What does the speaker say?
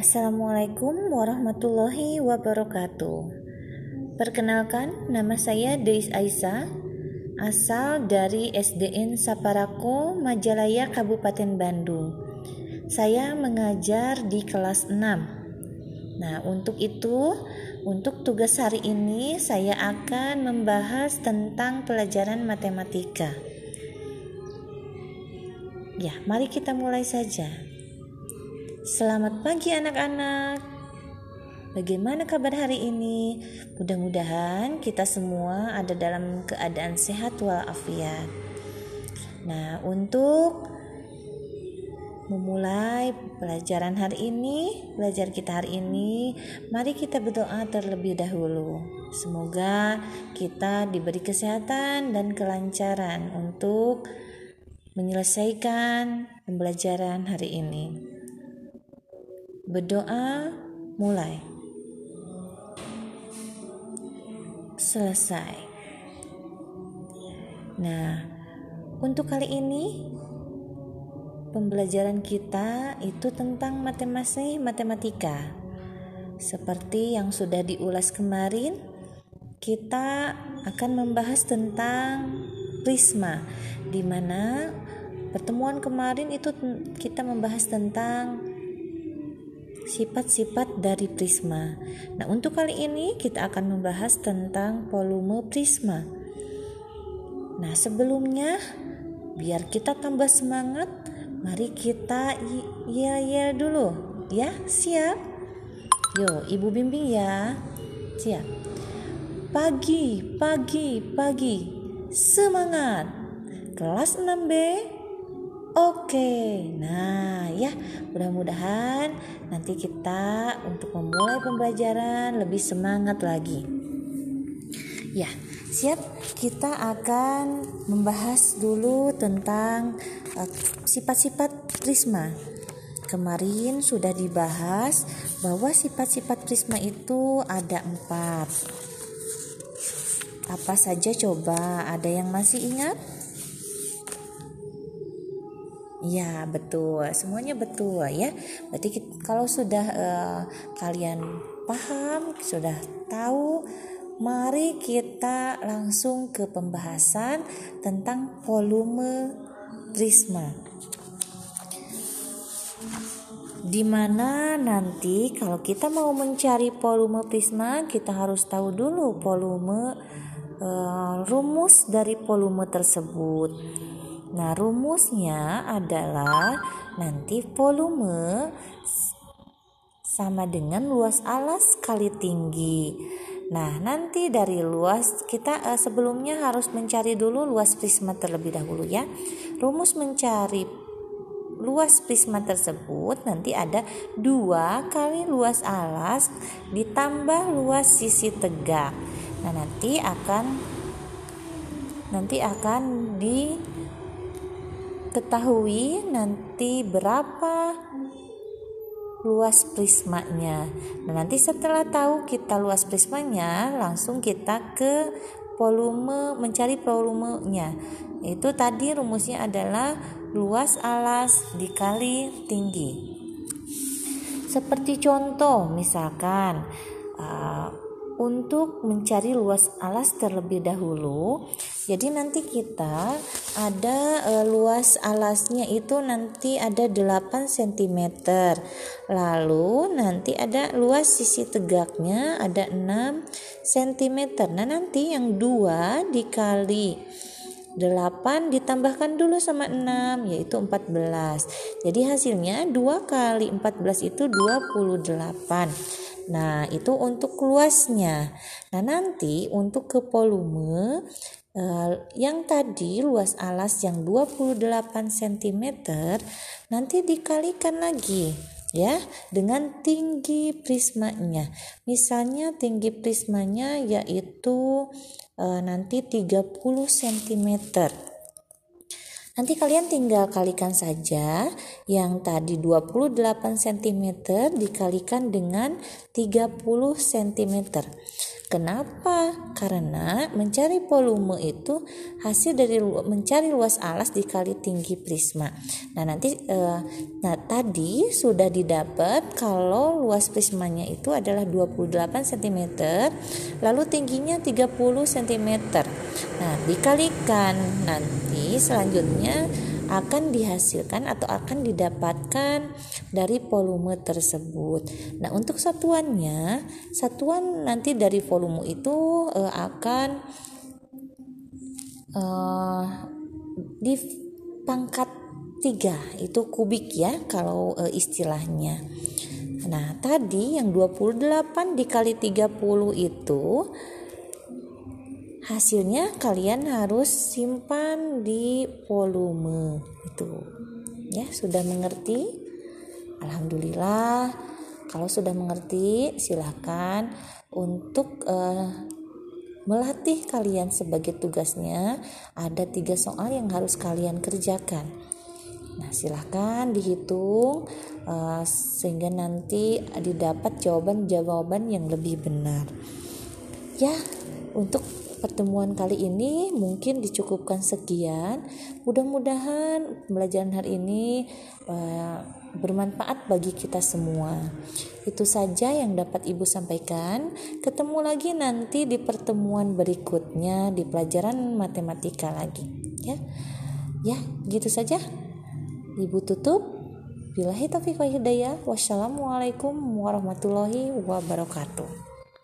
Assalamualaikum warahmatullahi wabarakatuh. Perkenalkan, nama saya Deis Aisyah, asal dari SDN Saparako, Majalaya, Kabupaten Bandung. Saya mengajar di kelas 6. Nah, untuk itu, untuk tugas hari ini saya akan membahas tentang pelajaran matematika. Ya, mari kita mulai saja. Selamat pagi anak-anak. Bagaimana kabar hari ini? Mudah-mudahan kita semua ada dalam keadaan sehat walafiat. Nah, untuk memulai pelajaran hari ini, belajar kita hari ini, mari kita berdoa terlebih dahulu. Semoga kita diberi kesehatan dan kelancaran untuk menyelesaikan pembelajaran hari ini. Berdoa mulai. Selesai. Nah, untuk kali ini pembelajaran kita itu tentang matematika matematika. Seperti yang sudah diulas kemarin, kita akan membahas tentang prisma di mana pertemuan kemarin itu kita membahas tentang sifat-sifat dari prisma. Nah, untuk kali ini kita akan membahas tentang volume prisma. Nah, sebelumnya biar kita tambah semangat, mari kita ya-ya dulu, ya. Siap? Yo, Ibu bimbing ya. Siap. Pagi, pagi, pagi. Semangat. Kelas 6B Oke, nah ya mudah-mudahan nanti kita untuk memulai pembelajaran lebih semangat lagi. Ya, siap kita akan membahas dulu tentang uh, sifat-sifat uh, prisma. Kemarin sudah dibahas bahwa sifat-sifat prisma itu ada empat. Apa saja coba? Ada yang masih ingat? Ya betul, semuanya betul ya. Berarti kita, kalau sudah uh, kalian paham, sudah tahu, mari kita langsung ke pembahasan tentang volume prisma. Di mana nanti kalau kita mau mencari volume prisma, kita harus tahu dulu volume uh, rumus dari volume tersebut. Nah, rumusnya adalah nanti volume sama dengan luas alas kali tinggi. Nah, nanti dari luas kita uh, sebelumnya harus mencari dulu luas prisma terlebih dahulu ya. Rumus mencari luas prisma tersebut nanti ada dua kali luas alas ditambah luas sisi tegak. Nah, nanti akan nanti akan di ketahui nanti berapa luas prismanya. Nah, nanti setelah tahu kita luas prismanya, langsung kita ke volume mencari volumenya. Itu tadi rumusnya adalah luas alas dikali tinggi. Seperti contoh misalkan uh, untuk mencari luas alas terlebih dahulu. Jadi nanti kita ada e, luas alasnya itu nanti ada 8 cm. Lalu nanti ada luas sisi tegaknya ada 6 cm. Nah, nanti yang dua dikali 8 ditambahkan dulu sama 6 yaitu 14. Jadi hasilnya 2 kali 14 itu 28. Nah, itu untuk luasnya. Nah, nanti untuk ke volume uh, yang tadi luas alas yang 28 cm nanti dikalikan lagi ya dengan tinggi prismanya. Misalnya tinggi prismanya yaitu uh, nanti 30 cm. Nanti kalian tinggal kalikan saja yang tadi 28 cm dikalikan dengan 30 cm. Kenapa? Karena mencari volume itu hasil dari mencari luas alas dikali tinggi prisma. Nah, nanti eh, nah tadi sudah didapat kalau luas prismanya itu adalah 28 cm, lalu tingginya 30 cm. Nah, dikalikan nanti selanjutnya akan dihasilkan atau akan didapatkan dari volume tersebut. Nah, untuk satuannya, satuan nanti dari volume itu uh, akan uh, di pangkat 3 itu kubik ya kalau uh, istilahnya. Nah, tadi yang 28 dikali 30 itu hasilnya kalian harus simpan di volume. Itu. Ya sudah mengerti? Alhamdulillah. Kalau sudah mengerti silahkan untuk uh, melatih kalian sebagai tugasnya ada tiga soal yang harus kalian kerjakan. Nah, silahkan dihitung uh, sehingga nanti didapat jawaban-jawaban yang lebih benar. Ya, untuk pertemuan kali ini mungkin dicukupkan sekian. Mudah-mudahan pembelajaran hari ini uh, bermanfaat bagi kita semua. Itu saja yang dapat Ibu sampaikan. Ketemu lagi nanti di pertemuan berikutnya di pelajaran matematika lagi, ya. Ya, gitu saja. Ibu tutup. Bilahi taufiq wa hidayah. Wassalamualaikum warahmatullahi wabarakatuh.